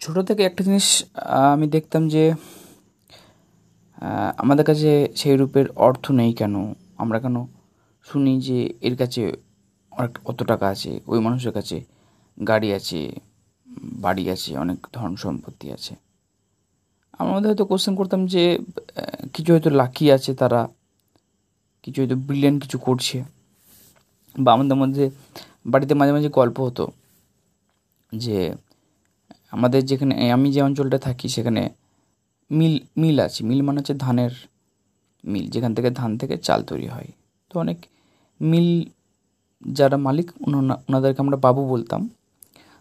ছোটো থেকে একটা জিনিস আমি দেখতাম যে আমাদের কাছে সেই রূপের অর্থ নেই কেন? আমরা কেন শুনি যে এর কাছে অত টাকা আছে, ওই মানুষের কাছে গাড়ি আছে, বাড়ি আছে, অনেক ধন সম্পত্তি আছে। মধ্যে হয়তো কোশ্চেন করতাম যে কিছু হয়তো লাকি আছে তারা, কিছু হয়তো ব্রিলিয়ান কিছু করছে। বা আমাদের মধ্যে, বাড়িতে মাঝে মাঝে গল্প হতো যে আমাদের যেখানে আমি যে অঞ্চলটা থাকি সেখানে মিল মিল আছে। মিল মানে হচ্ছে ধানের মিল, যেখান থেকে ধান থেকে চাল তৈরি হয়। তো অনেক মিল যারা মালিক ওনাদেরকে আমরা বাবু বলতাম।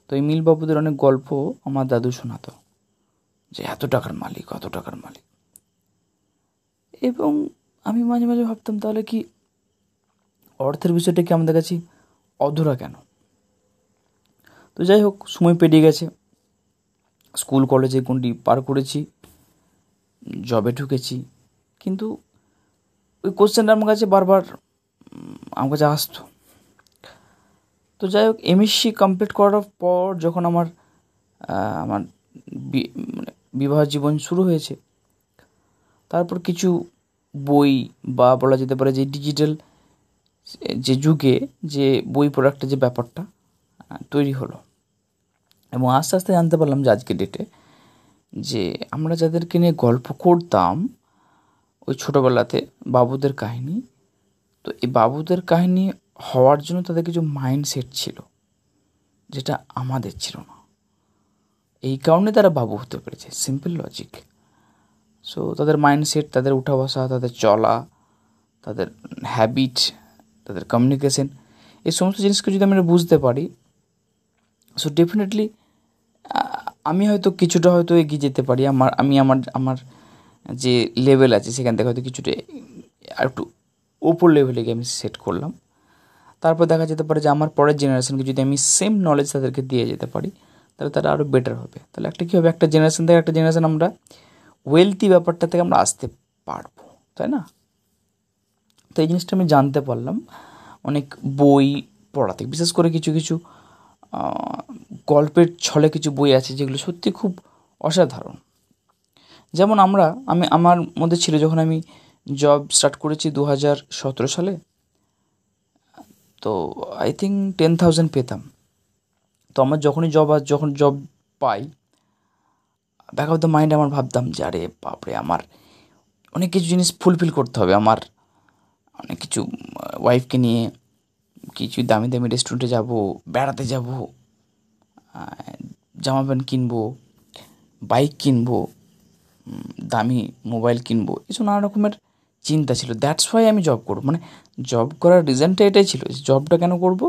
তো এই মিল বাবুদের অনেক গল্প আমার দাদু শোনাতো, যে এত টাকার মালিক, অত টাকার মালিক। এবং আমি মাঝে মাঝে ভাবতাম, তাহলে কি অর্থের বিষয়টা কি আমাদের কাছে অধুরা কেন? তো যাই হোক, সময় পেরিয়ে গেছে। স্কুল কলেজে কোনটি পার করেছি জবে ঢুকেছি। কিন্তু ওই কোশ্চেনটা আমার কাছে বারবার আমার কাছে আসতো। তো যাই হোক এমএসসি কমপ্লিট করার পর যখন আমার আমার মানে বিবাহ জীবন শুরু হয়েছে, তারপর কিছু বই বা বলা যেতে পারে যে ডিজিটাল যে যুগে যে বই প্রোডাক্টের যে ব্যাপারটা তৈরি হলো। এবং আস্তে আস্তে জানতে পারলাম যে আজকের ডেটে যে আমরা যাদেরকে নিয়ে গল্প করতাম, ওই ছোটোবেলাতে বাবুদের কাহিনী, তো এই বাবুদের কাহিনী হওয়ার জন্য তাদের কিছু মাইন্ডসেট ছিল, যেটা আমাদের ছিল না। এই কারণে তারা বাবু হতে পেরেছে সিম্পল লজিক সো তাদের মাইন্ডসেট তাদের উঠা বসা, তাদের চলা, তাদের হ্যাবিট তাদের কমিউনিকেশন এই সমস্ত জিনিসকে যদি আমরা বুঝতে পারি সো ডেফিনেটলি আমি হয়তো কিছুটা হয়তো এগিয়ে যেতে পারি। আমার, আমি আমার আমার যে লেভেল আছে, সেখান থেকে হয়তো কিছুটা আর একটু ওপর লেভেলে গিয়ে আমি সেট করলাম। তারপর দেখা যেতে পারে যে আমার পরের জেনারেশনকে যদি আমি সেম নলেজ তাদেরকে দিয়ে যেতে পারি, তাহলে তারা আরও বেটার হবে। তাহলে একটা কী হবে? একটা জেনারেশন থেকে একটা জেনারেশন আমরা ওয়েলথি ব্যাপারটা থেকে আমরা আসতে পারব, তাই না? তো এই জিনিসটা আমি জানতে পারলাম। অনেক বই পড়াতে, বিশেষ করে কিছু কিছু গল্পের ছলে কিছু বই আছে যেগুলো সত্যি খুব অসাধারণ। যেমন আমরা, আমি, আমার মধ্যে ছিল যখন আমি জব স্টার্ট করেছি দু হাজার সতেরো সালে, তো আই থিঙ্ক টেন থাউজেন্ড পেতাম। তো আমার যখনই জব আর যখন জব পাই ব্যাক অফ দ্য মাইন্ড আমার ভাবতাম যে, আরে বাপরে, আমার অনেক কিছু জিনিস ফুলফিল করতে হবে। আমার অনেক কিছু ওয়াইফকে নিয়ে কিছু দামি দামি রেস্টুরেন্টে যাব, বেড়াতে যাব জামা প্যান্ট কিনবো, বাইক কিনবো দামি মোবাইল কিনবো, এসব নানা রকমের চিন্তা ছিল। দ্যাটস ওয়াই আমি জব করব। মানে জব করার রিজনটা এটাই ছিল জবটা কেন করব?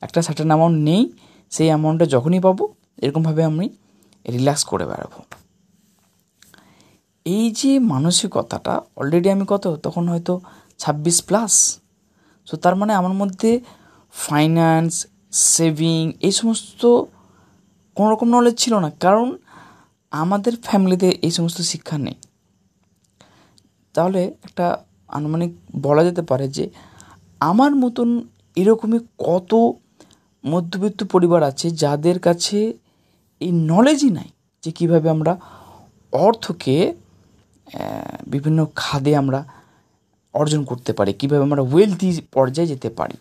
একটা সার্টেন অ্যামাউন্ট নেই, সেই অ্যামাউন্টটা যখনই পাবো, এরকমভাবে আমি রিল্যাক্স করে বেড়াবো। এই যে মানসিকতাটা অলরেডি আমি কত? তখন হয়তো ছাব্বিশ প্লাস সো তার মানে আমার মধ্যে ফাইন্যান্স সেভিং এই সমস্ত কোনো রকম নলেজ ছিল না। কারণ আমাদের ফ্যামিলিতে এই সমস্ত শিক্ষা নেই। তাহলে একটা আনুমানিক বলা যেতে পারে যে, আমার মতন এরকমই কত মধ্যবিত্ত পরিবার আছে যাদের কাছে এই নলেজই নাই যে কীভাবে আমরা অর্থকে বিভিন্ন খাদে আমরা অর্জন করতে পারি, কীভাবে আমরা ওয়েলথি পর্যায়ে যেতে পারি।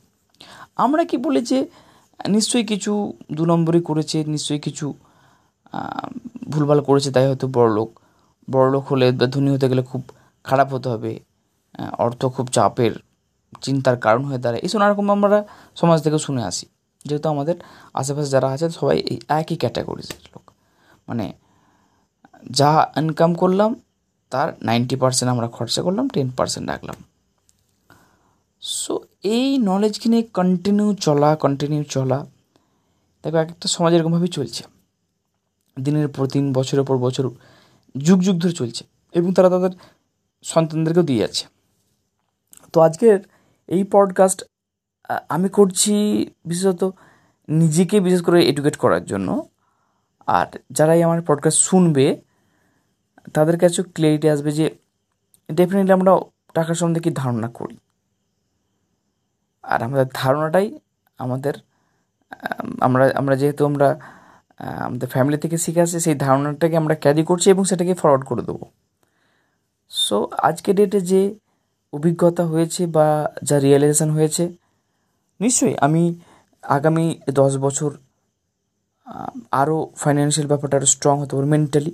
আমরা কি বলে যে নিশ্চয়ই কিছু দু নম্বরই করেছে, নিশ্চয়ই কিছু ভুলভাল করেছে, তাই হয়তো বড়লোক বড়লোক হলে বা ধনী হতে গেলে খুব খারাপ হতে হবে। অর্থ খুব চাপের, চিন্তার কারণ হয়ে দাঁড়ায়। এই রকম আমরা সমাজ থেকে শুনে আসি। যেহেতু আমাদের আশেপাশে যারা আছে সবাই এই একই ক্যাটাগরির লোক। মানে যা ইনকাম করলাম, তার নাইনটি পার্সেন্ট আমরা খরচা করলাম টেন পার্সেন্ট রাখলাম। সো এই নলেজকে কন্টিনিউ চলা কন্টিনিউ চলা, দেখো এক একটা সমাজ এরকমভাবেই চলছে। দিনের পর দিন, বছরের পর বছর যুগ যুগ ধরে চলছে এবং তারা তাদের সন্তানদেরকেও দিয়ে যাচ্ছে। তো আজকের এই পডকাস্ট আমি করছি বিশেষত নিজেকে বিশেষ করে এডুকেট করার জন্য। আর যারাই আমার পডকাস্ট শুনবে, তাদের কাছেও ক্লিয়ারিটি আসবে যে ডেফিনেটলি আমরা টাকার সম্বন্ধে কি ধারণা করি। আর আমাদের ধারণাটাই আমাদের আমরা আমরা যেহেতু আমরা আমাদের ফ্যামিলি থেকে শিখে আসে সেই ধারণাটাকে আমরা ক্যারি করছি এবং সেটাকে ফরওয়ার্ড করে দেবো। সো আজকে ডেটে যে অভিজ্ঞতা হয়েছে বা যা রিয়েলাইজেশন হয়েছে, নিশ্চয়ই আমি আগামী দশ বছর আরও ফাইন্যান্সিয়াল ব্যাপারটা আরও স্ট্রং হতে পারব মেন্টালি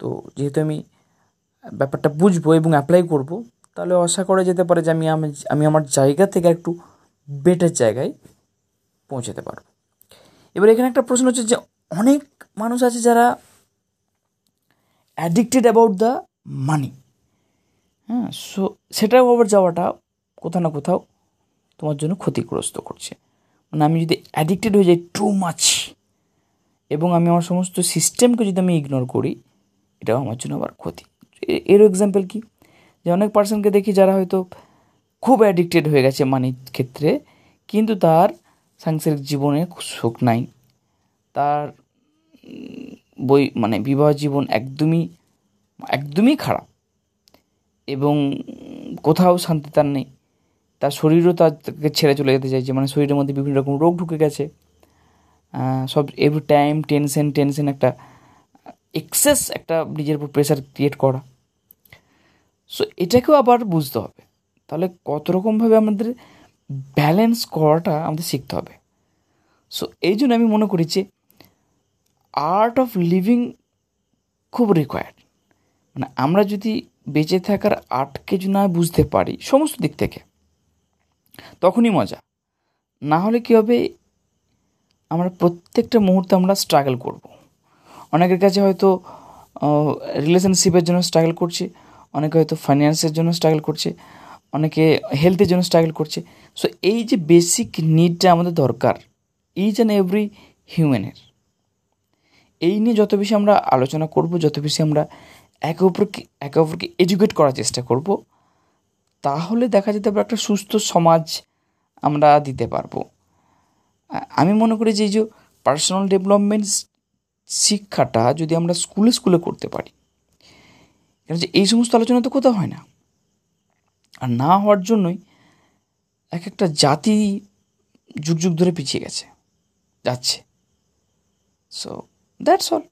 তো যেহেতু আমি ব্যাপারটা বুঝব এবং অ্যাপ্লাই করব তাহলে আশা করা যেতে পারে যে আমি আমি আমার জায়গা থেকে একটু বেটার জায়গায় পৌঁছাতে পারব। এবার এখানে একটা প্রশ্ন হচ্ছে যে অনেক মানুষ আছে যারা অ্যাডিক্টেড অ্যাবাউট দ্য মানি হ্যাঁ সো সেটাও আবার যাওয়াটা কোথাও না কোথাও তোমার জন্য ক্ষতিগ্রস্ত করছে। মানে আমি যদি অ্যাডিক্টেড হয়ে যাই টু মাছ এবং আমি আমার সমস্ত সিস্টেমকে যদি আমি ইগনোর করি, এটাও আমার জন্য আবার ক্ষতি। এরও এক্সাম্পল কি? যে অনেক পার্সনকে দেখি যারা হয়তো খুব অ্যাডিক্টেড হয়ে গেছে মানির ক্ষেত্রে, কিন্তু তার সাংসারিক জীবনে সুখ নাই। তার বই মানে বিবাহ জীবন একদমই একদমই খারাপ। এবং কোথাও শান্তি তার নেই। তার শরীরও তাকে ছেড়ে চলে যেতে চাইছে। মানে শরীরের মধ্যে বিভিন্ন রকম রোগ ঢুকে গেছে। সব এভরি টাইম টেনশন টেনশন একটা এক্সেস একটা নিজের উপর প্রেশার ক্রিয়েট করা। সো এটাকেও আবার বুঝতে হবে। তাহলে কত রকমভাবে আমাদের ব্যালেন্স করাটা আমাদের শিখতে হবে। সো এই জন্য আমি মনে করি যে আর্ট অফ লিভিং খুব রিকোয়ার্ড মানে আমরা যদি বেঁচে থাকার আর্টকে যদি না বুঝতে পারি, সমস্ত দিক থেকে, তখনই মজা। না হলে কী হবে, আমরা প্রত্যেকটা মুহূর্তে আমরা স্ট্রাগল করব। অনেকের কাছে হয়তো রিলেশনশিপের জন্য স্ট্রাগল করছে। অনেকে হয়তো ফাইন্যান্সের জন্য স্ট্রাগল করছে, অনেকে হেলথের জন্য স্ট্রাগল করছে। সো এই যে বেসিক নিডটা আমাদের দরকার ইচ অ্যান্ড এভরি হিউম্যানের এই নিয়ে যত বেশি আমরা আলোচনা করব, যত বেশি আমরা একে অপরকে একে অপরকে এডুকেট করার চেষ্টা করব, তাহলে দেখা যেতে পারে একটা সুস্থ সমাজ আমরা দিতে পারব। আমি মনে করি যে এই যে পার্সোনাল ডেভেলপমেন্ট শিক্ষাটা যদি আমরা স্কুলে স্কুলে করতে পারি কারণ যে এই সমস্ত আলোচনা তো কোথাও হয় না? আর না হওয়ার জন্যই এক একটা জাতি যুগ যুগ ধরে পিছিয়ে গেছে, যাচ্ছে। So that's all